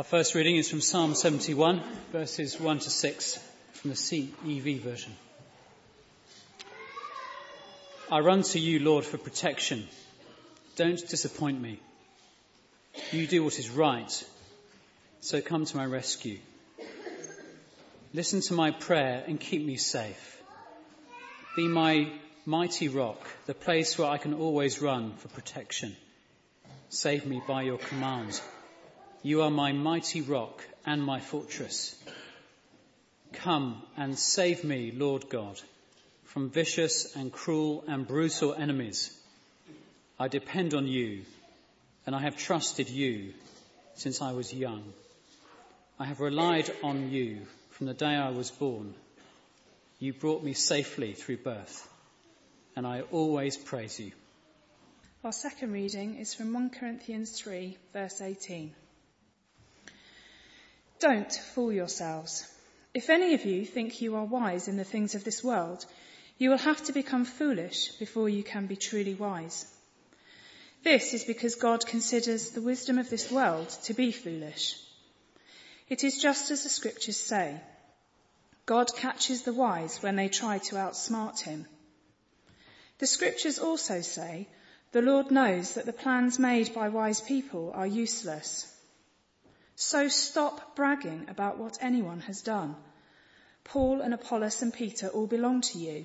Our first reading is from Psalm 71, verses 1 to 6, from the CEV version. I run to you, Lord, for protection. Don't disappoint me. You do what is right, so come to my rescue. Listen to my prayer and keep me safe. Be my mighty rock, the place where I can always run for protection. Save me by your command. You are my mighty rock and my fortress. Come and save me, Lord God, from vicious and cruel and brutal enemies. I depend on you and I have trusted you since I was young. I have relied on you from the day I was born. You brought me safely through birth and I always praise you. Our second reading is from 1 Corinthians 3 verse 18. Don't fool yourselves. If any of you think you are wise in the things of this world, you will have to become foolish before you can be truly wise. This is because God considers the wisdom of this world to be foolish. It is just as the scriptures say. God catches the wise when they try to outsmart him. The scriptures also say, the Lord knows that the plans made by wise people are useless. So stop bragging about what anyone has done. Paul and Apollos and Peter all belong to you.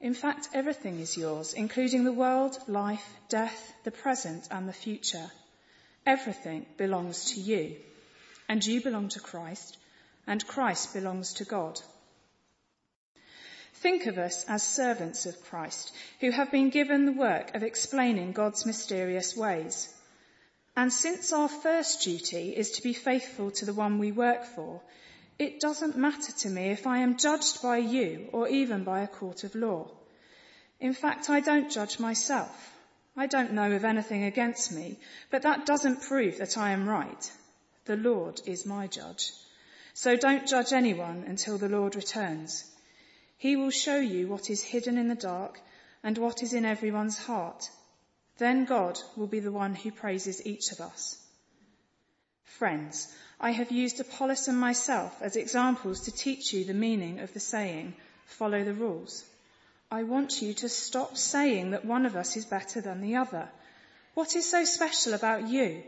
In fact, everything is yours, including the world, life, death, the present and the future. Everything belongs to you. And you belong to Christ, and Christ belongs to God. Think of us as servants of Christ, who have been given the work of explaining God's mysterious ways. And since our first duty is to be faithful to the one we work for, it doesn't matter to me if I am judged by you or even by a court of law. In fact, I don't judge myself. I don't know of anything against me, but that doesn't prove that I am right. The Lord is my judge. So don't judge anyone until the Lord returns. He will show you what is hidden in the dark and what is in everyone's heart. Then God will be the one who praises each of us. Friends, I have used Apollos and myself as examples to teach you the meaning of the saying, follow the rules. I want you to stop saying that one of us is better than the other. What is so special about you?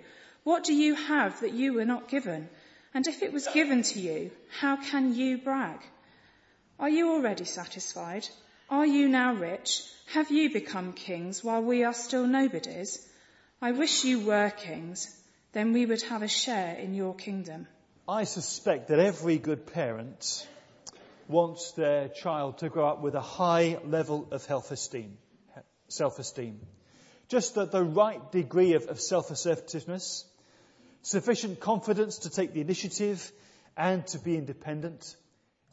What do you have that you were not given? And if it was given to you, how can you brag? Are you already satisfied? Are you now rich? Have you become kings while we are still nobodies? I wish you were kings, then we would have a share in your kingdom. I suspect that every good parent wants their child to grow up with a high level of self-esteem, self-esteem. Just the, the right degree of, of self-assertiveness, sufficient confidence to take the initiative and to be independent,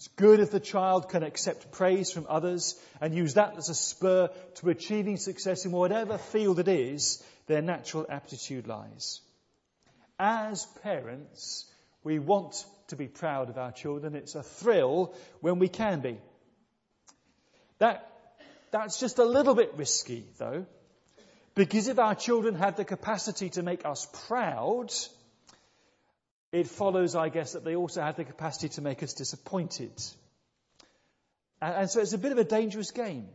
it's good if the child can accept praise from others and use that as a spur to achieving success in whatever field it is their natural aptitude lies. As parents, we want to be proud of our children. It's a thrill when we can be. That, that's just a little bit risky, though, because if our children have the capacity to make us proud, it follows, I guess, that they also have the capacity to make us disappointed. And, and so it's a bit of a dangerous game.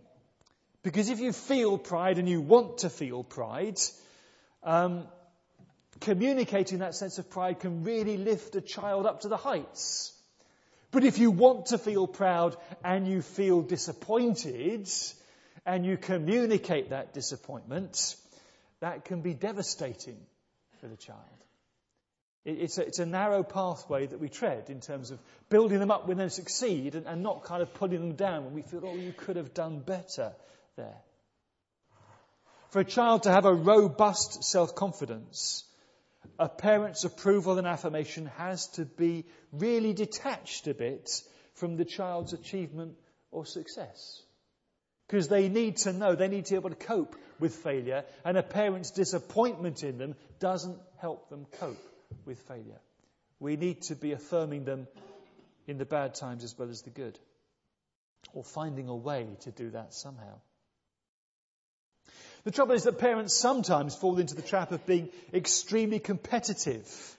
Because if you feel pride and you want to feel pride, um, communicating that sense of pride can really lift a child up to the heights. But if you want to feel proud and you feel disappointed and you communicate that disappointment, that can be devastating for the child. It's a, it's a, narrow pathway that we tread in terms of building them up when they succeed and, and not kind of pulling them down when we feel, oh, you could have done better there. For a child to have a robust self-confidence, a parent's approval and affirmation has to be really detached a bit from the child's achievement or success. Because they need to know, they need to be able to cope with failure, and a parent's disappointment in them doesn't help them cope with failure. We need to be affirming them in the bad times as well as the good, or finding a way to do that somehow. The trouble is that parents sometimes fall into the trap of being extremely competitive.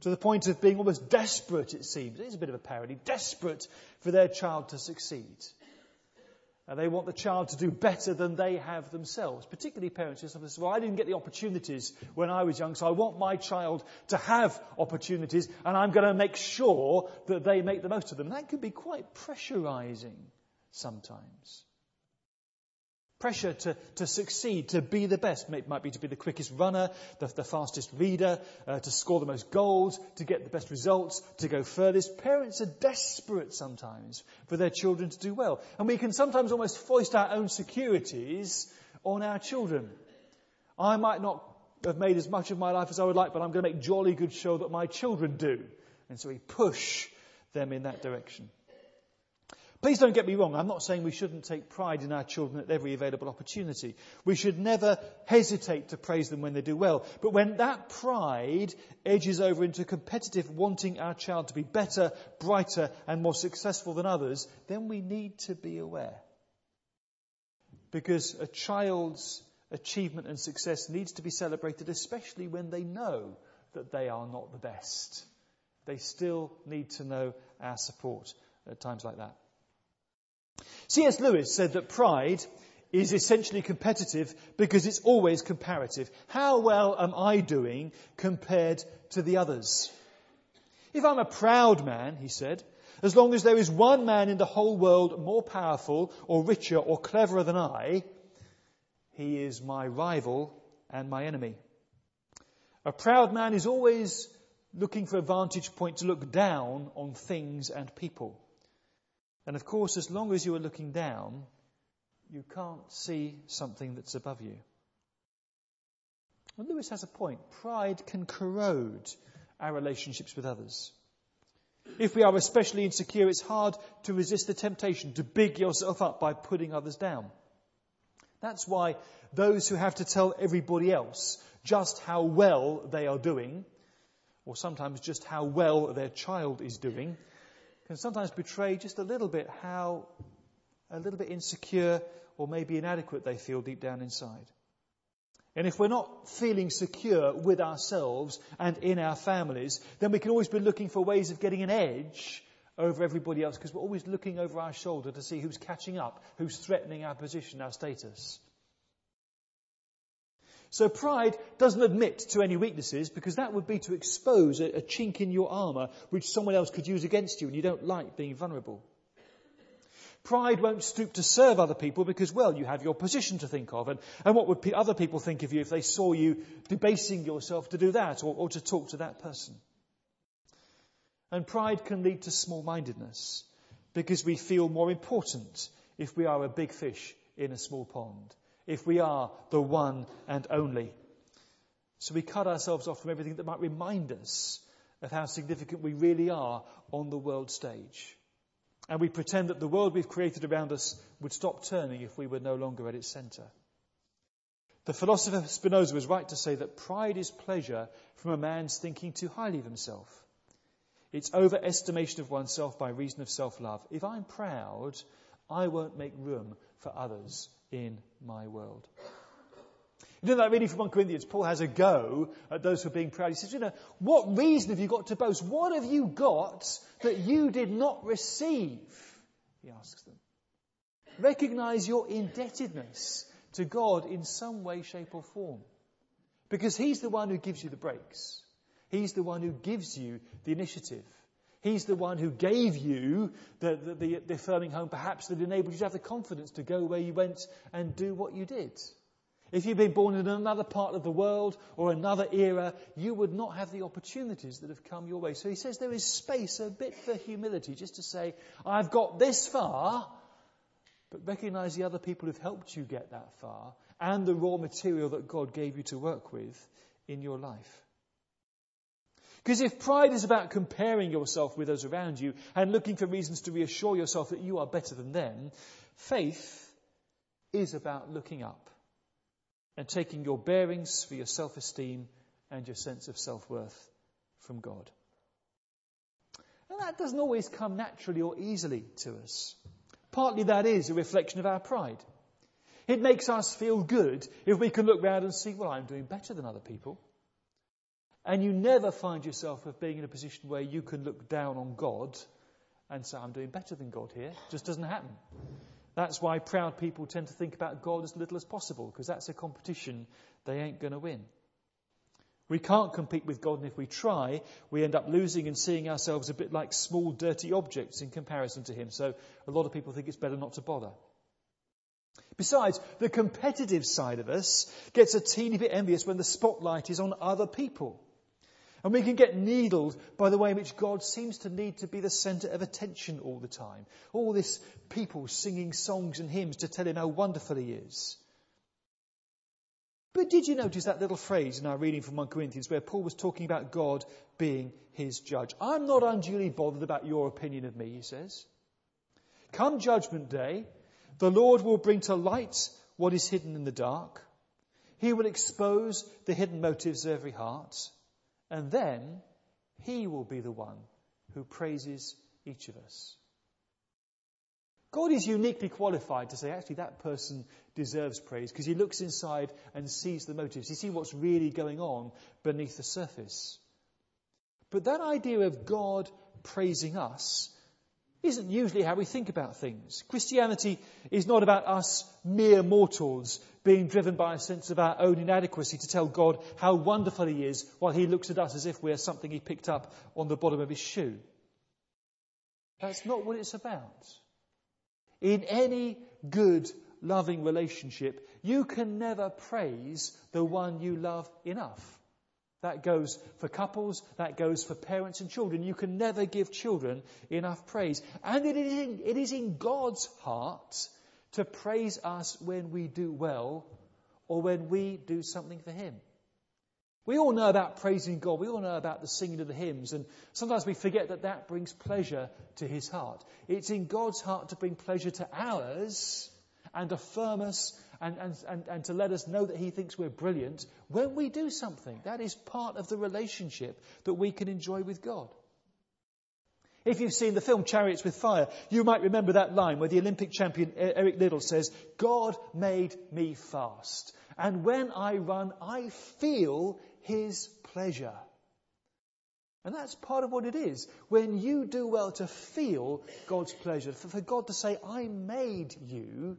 to the point of being almost desperate, it seems. It is a bit of a parody. Desperate for their child to succeed. And they want the child to do better than they have themselves, particularly parents who say, well, I didn't get the opportunities when I was young, so I want my child to have opportunities, and I'm going to make sure that they make the most of them. That can be quite pressurizing sometimes. Pressure to, to succeed, to be the best. It might be to be the quickest runner, the, the fastest reader, uh, to score the most goals, to get the best results, to go furthest. Parents are desperate sometimes for their children to do well. And we can sometimes almost foist our own securities on our children. I might not have made as much of my life as I would like, but I'm going to make jolly good show that my children do. And so we push them in that direction. Please don't get me wrong. I'm not saying we shouldn't take pride in our children at every available opportunity. We should never hesitate to praise them when they do well. But when that pride edges over into competitive wanting our child to be better, brighter, and more successful than others, then we need to be aware. Because a child's achievement and success needs to be celebrated, especially when they know that they are not the best. They still need to know our support at times like that. C.S. Lewis said that pride is essentially competitive because it's always comparative. How well am I doing compared to the others? If I'm a proud man, he said, as long as there is one man in the whole world more powerful or richer or cleverer than I, he is my rival and my enemy. A proud man is always looking for a vantage point to look down on things and people. And of course, as long as you are looking down, you can't see something that's above you. Lewis has a point. Pride can corrode our relationships with others. If we are especially insecure, it's hard to resist the temptation to big yourself up by putting others down. That's why those who have to tell everybody else just how well they are doing, or sometimes just how well their child is doing, can sometimes betray just a little bit how a little bit insecure or maybe inadequate they feel deep down inside. And if we're not feeling secure with ourselves and in our families, then we can always be looking for ways of getting an edge over everybody else because we're always looking over our shoulder to see who's catching up, who's threatening our position, our status. So pride doesn't admit to any weaknesses because that would be to expose a, a, chink in your armour which someone else could use against you and you don't like being vulnerable. Pride won't stoop to serve other people because, well, you have your position to think of and, and what would other people think of you if they saw you debasing yourself to do that or, or to talk to that person. And pride can lead to small-mindedness because we feel more important if we are a big fish in a small pond if we are the one and only. So we cut ourselves off from everything that might remind us of how significant we really are on the world stage. And we pretend that the world we've created around us would stop turning if we were no longer at its centre. The philosopher Spinoza was right to say that pride is pleasure from a man's thinking too highly of himself. It's overestimation of oneself by reason of self love. If I'm proud, I won't make room for others in my world. You know that reading from 1 Corinthians, Paul has a go at those who are being proud. He says, you know, what reason have you got to boast? What have you got that you did not receive? He asks them. Recognize your indebtedness to God in some way, shape or form. Because He's the one who gives you the breaks. He's the one who gives you the initiative. He's the one who gave you the, the, the, the affirming home, perhaps that enabled you to have the confidence to go where you went and do what you did. If you'd been born in another part of the world or another era, you would not have the opportunities that have come your way. So he says there is space a bit for humility, just to say, I've got this far, but recognize the other people who've helped you get that far and the raw material that God gave you to work with in your life. Because if pride is about comparing yourself with those around you and looking for reasons to reassure yourself that you are better than them, faith is about looking up and taking your bearings for your self esteem and your sense of self worth from God. And that doesn't always come naturally or easily to us. Partly that is a reflection of our pride. It makes us feel good if we can look round and see, well, I'm doing better than other people. And you never find yourself of being in a position where you can look down on God and say, I'm doing better than God here. It just doesn't happen. That's why proud people tend to think about God as little as possible, because that's a competition they ain't going to win. We can't compete with God, and if we try, we end up losing and seeing ourselves a bit like small, dirty objects in comparison to Him. So a lot of people think it's better not to bother. Besides, the competitive side of us gets a teeny bit envious when the spotlight is on other people. And we can get needled by the way in which God seems to need to be the center of attention all the time. All this people singing songs and hymns to tell him how wonderful he is. But did you notice that little phrase in our reading from 1 Corinthians where Paul was talking about God being his judge? I'm not unduly bothered about your opinion of me, he says. Come judgment day, the Lord will bring to light what is hidden in the dark. He will expose the hidden motives of every heart. And then he will be the one who praises each of us. God is uniquely qualified to say, actually, that person deserves praise because he looks inside and sees the motives. He sees what's really going on beneath the surface. But that idea of God praising us isn't usually how we think about things. Christianity is not about us mere mortals being driven by a sense of our own inadequacy to tell God how wonderful He is while He looks at us as if we're something He picked up on the bottom of His shoe. That's not what it's about. In any good, loving relationship, you can never praise the one you love enough. That goes for couples, that goes for parents and children. You can never give children enough praise. And it is in, it is in God's heart to praise us when we do well or when we do something for Him. We all know about praising God. We all know about the singing of the hymns. And sometimes we forget that that brings pleasure to His heart. It's in God's heart to bring pleasure to ours and affirm us and, and, and, and to let us know that He thinks we're brilliant when we do something. That is part of the relationship that we can enjoy with God. If you've seen the film Chariots with Fire, you might remember that line where the Olympic champion Eric Liddell says, God made me fast. And when I run, I feel His pleasure. And that's part of what it is. When you do well to feel God's pleasure, for, for God to say, I made you,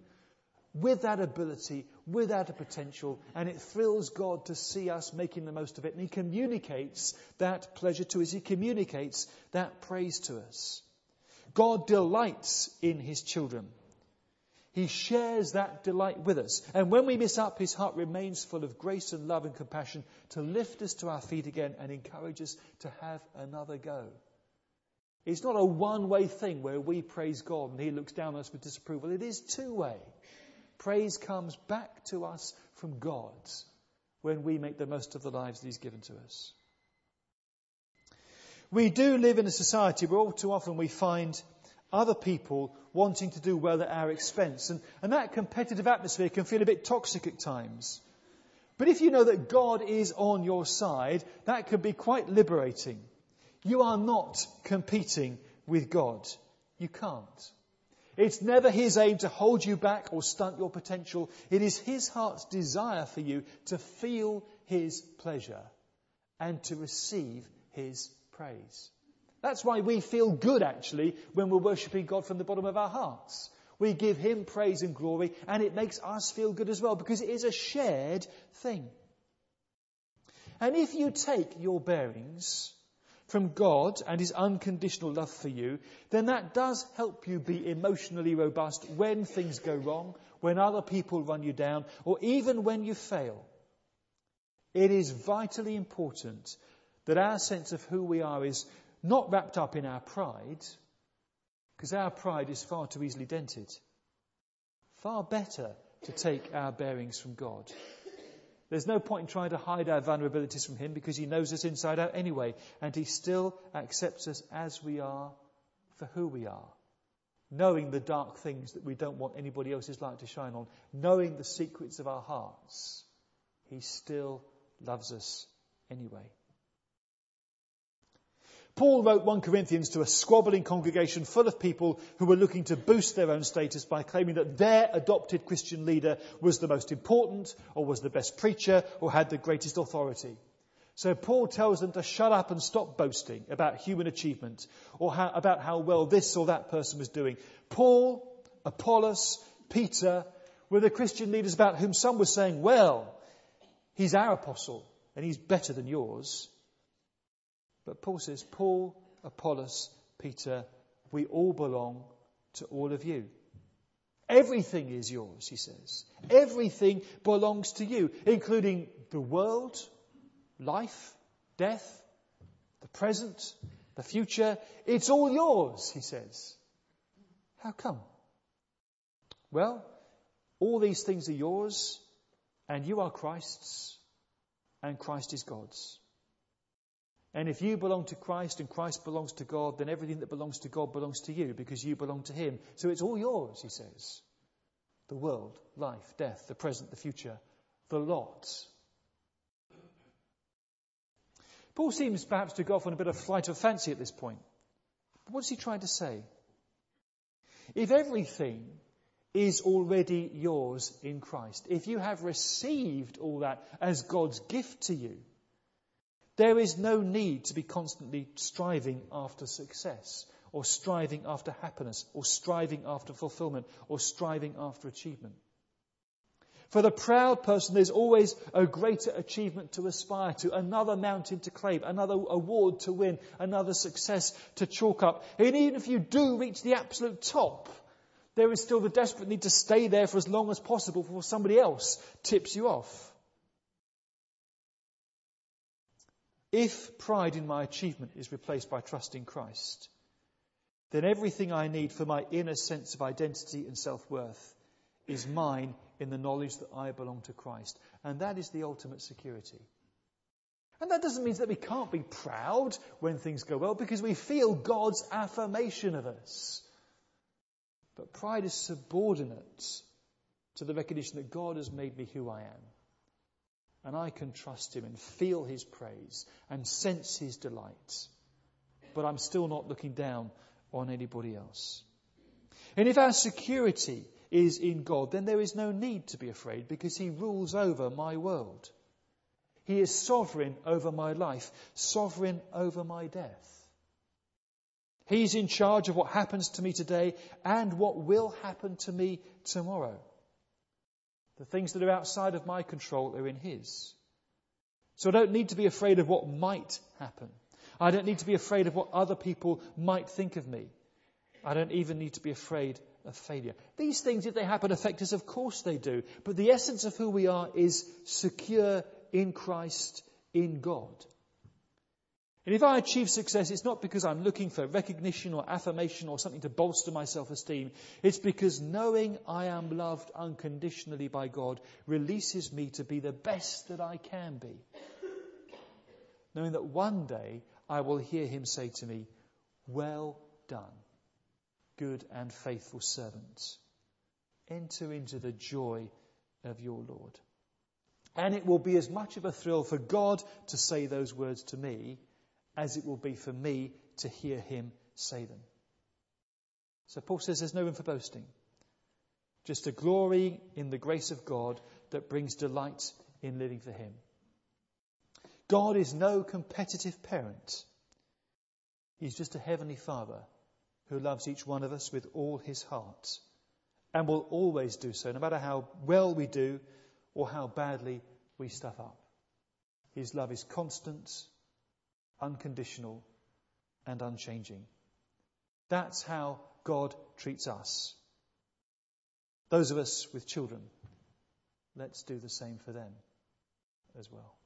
with that ability, with that potential, and it thrills God to see us making the most of it. And He communicates that pleasure to us. He communicates that praise to us. God delights in His children. He shares that delight with us. And when we miss up, His heart remains full of grace and love and compassion to lift us to our feet again and encourage us to have another go. It's not a one way thing where we praise God and He looks down on us with disapproval. It is two way. Praise comes back to us from God when we make the most of the lives that He's given to us. We do live in a society where all too often we find other people wanting to do well at our expense. And, and that competitive atmosphere can feel a bit toxic at times. But if you know that God is on your side, that can be quite liberating. You are not competing with God. You can't. It's never His aim to hold you back or stunt your potential. It is His heart's desire for you to feel His pleasure and to receive His praise. That's why we feel good actually when we're worshipping God from the bottom of our hearts. We give Him praise and glory and it makes us feel good as well because it is a shared thing. And if you take your bearings from God and His unconditional love for you, then that does help you be emotionally robust when things go wrong, when other people run you down, or even when you fail. It is vitally important that our sense of who we are is not wrapped up in our pride, because our pride is far too easily dented. Far better to take our bearings from God. There's no point in trying to hide our vulnerabilities from Him because He knows us inside out anyway, and He still accepts us as we are for who we are. Knowing the dark things that we don't want anybody else's light to shine on, knowing the secrets of our hearts, He still loves us anyway. Paul wrote 1 Corinthians to a squabbling congregation full of people who were looking to boost their own status by claiming that their adopted Christian leader was the most important, or was the best preacher, or had the greatest authority. So Paul tells them to shut up and stop boasting about human achievement or how, about how well this or that person was doing. Paul, Apollos, Peter were the Christian leaders about whom some were saying, well, he's our apostle and he's better than yours. But Paul says, Paul, Apollos, Peter, we all belong to all of you. Everything is yours, he says. Everything belongs to you, including the world, life, death, the present, the future. It's all yours, he says. How come? Well, all these things are yours, and you are Christ's, and Christ is God's. And if you belong to Christ and Christ belongs to God, then everything that belongs to God belongs to you because you belong to Him. So it's all yours, he says. The world, life, death, the present, the future, the lot. Paul seems perhaps to go off on a bit of flight of fancy at this point. But what's he trying to say? If everything is already yours in Christ, if you have received all that as God's gift to you, there is no need to be constantly striving after success, or striving after happiness, or striving after fulfillment, or striving after achievement. For the proud person, there's always a greater achievement to aspire to, another mountain to claim, another award to win, another success to chalk up. And even if you do reach the absolute top, there is still the desperate need to stay there for as long as possible before somebody else tips you off. If pride in my achievement is replaced by trust in Christ, then everything I need for my inner sense of identity and self worth is mine in the knowledge that I belong to Christ. And that is the ultimate security. And that doesn't mean that we can't be proud when things go well because we feel God's affirmation of us. But pride is subordinate to the recognition that God has made me who I am and I can trust him and feel his praise and sense his delight. But I'm still not looking down on anybody else. And if our security is in God, then there is no need to be afraid because he rules over my world. He is sovereign over my life, sovereign over my death. He's in charge of what happens to me today and what will happen to me tomorrow. The things that are outside of my control are in His. So I don't need to be afraid of what might happen. I don't need to be afraid of what other people might think of me. I don't even need to be afraid of failure. These things, if they happen, affect us. Of course they do. But the essence of who we are is secure in Christ, in God. And if I achieve success, it's not because I'm looking for recognition or affirmation or something to bolster my self esteem. It's because knowing I am loved unconditionally by God releases me to be the best that I can be. Knowing that one day I will hear Him say to me, Well done, good and faithful servant. Enter into the joy of your Lord. And it will be as much of a thrill for God to say those words to me as it will be for me to hear him say them. So Paul says there's no room for boasting, just a glory in the grace of God that brings delight in living for him. God is no competitive parent. He's just a heavenly father who loves each one of us with all his heart and will always do so, no matter how well we do or how badly we stuff up. His love is constant unconditional, and unchanging. That's how God treats us. Those of us with children, let's do the same for them as well.